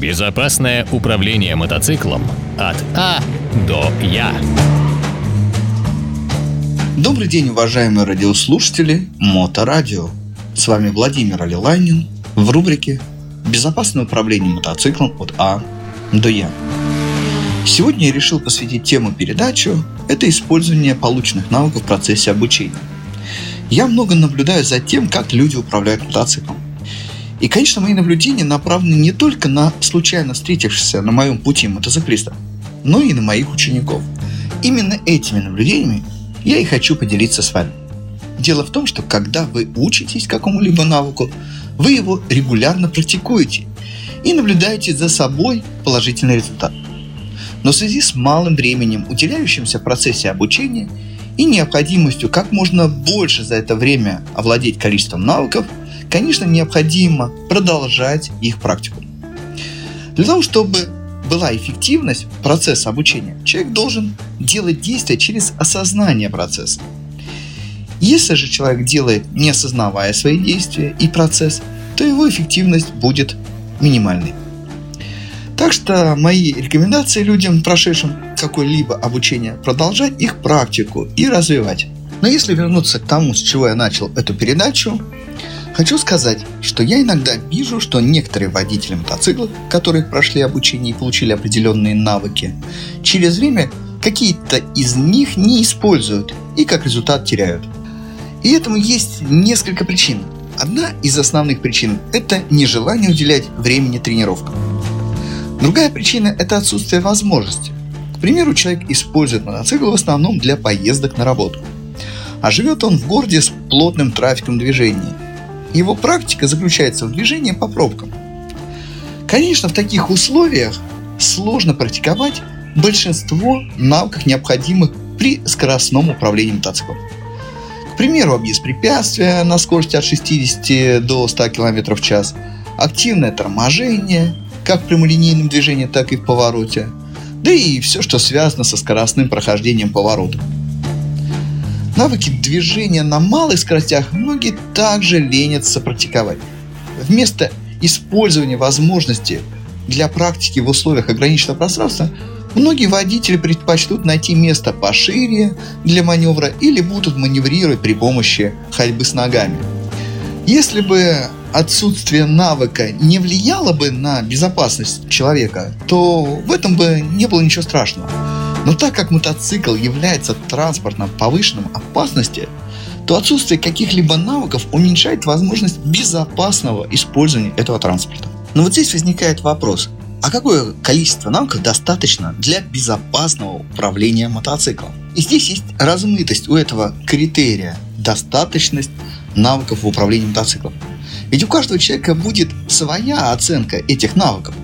Безопасное управление мотоциклом от А до Я. Добрый день, уважаемые радиослушатели Моторадио. С вами Владимир Алилайнин в рубрике «Безопасное управление мотоциклом от А до Я». Сегодня я решил посвятить тему передачу – это использование полученных навыков в процессе обучения. Я много наблюдаю за тем, как люди управляют мотоциклом. И, конечно, мои наблюдения направлены не только на случайно встретившихся на моем пути мотоциклистов, но и на моих учеников. Именно этими наблюдениями я и хочу поделиться с вами. Дело в том, что когда вы учитесь какому-либо навыку, вы его регулярно практикуете и наблюдаете за собой положительный результат. Но в связи с малым временем, уделяющимся в процессе обучения, и необходимостью как можно больше за это время овладеть количеством навыков, конечно, необходимо продолжать их практику. Для того, чтобы была эффективность процесса обучения, человек должен делать действия через осознание процесса. Если же человек делает, не осознавая свои действия и процесс, то его эффективность будет минимальной. Так что мои рекомендации людям, прошедшим какое-либо обучение, продолжать их практику и развивать. Но если вернуться к тому, с чего я начал эту передачу, хочу сказать, что я иногда вижу, что некоторые водители мотоциклов, которые прошли обучение и получили определенные навыки, через время какие-то из них не используют и как результат теряют. И этому есть несколько причин. Одна из основных причин – это нежелание уделять времени тренировкам. Другая причина – это отсутствие возможности. К примеру, человек использует мотоцикл в основном для поездок на работу. А живет он в городе с плотным трафиком движения. Его практика заключается в движении по пробкам. Конечно, в таких условиях сложно практиковать большинство навыков, необходимых при скоростном управлении мотоциклом. К примеру, объезд препятствия на скорости от 60 до 100 км в час, активное торможение – как в прямолинейном движении, так и в повороте, да и все, что связано со скоростным прохождением поворота. Навыки движения на малых скоростях многие также ленятся практиковать. Вместо использования возможности для практики в условиях ограниченного пространства, многие водители предпочтут найти место пошире для маневра или будут маневрировать при помощи ходьбы с ногами. Если бы отсутствие навыка не влияло бы на безопасность человека, то в этом бы не было ничего страшного. Но так как мотоцикл является транспортом повышенной опасности, то отсутствие каких-либо навыков уменьшает возможность безопасного использования этого транспорта. Но вот здесь возникает вопрос, а какое количество навыков достаточно для безопасного управления мотоциклом? И здесь есть размытость у этого критерия – достаточность навыков в управлении мотоциклом. Ведь у каждого человека будет своя оценка этих навыков.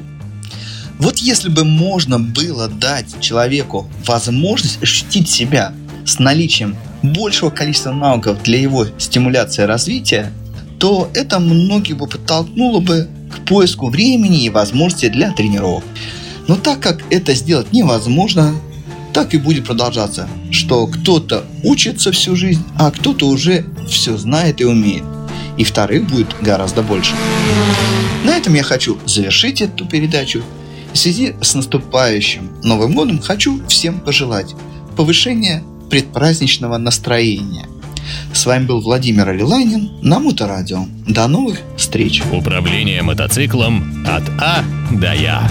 Вот если бы можно было дать человеку возможность ощутить себя с наличием большего количества навыков для его стимуляции развития, то это многих бы подтолкнуло бы к поиску времени и возможностей для тренировок. Но так как это сделать невозможно, так и будет продолжаться, что кто-то учится всю жизнь, а кто-то уже все знает и умеет и вторых будет гораздо больше. На этом я хочу завершить эту передачу. В связи с наступающим Новым годом хочу всем пожелать повышения предпраздничного настроения. С вами был Владимир Алиланин на Моторадио. До новых встреч! Управление мотоциклом от А до Я.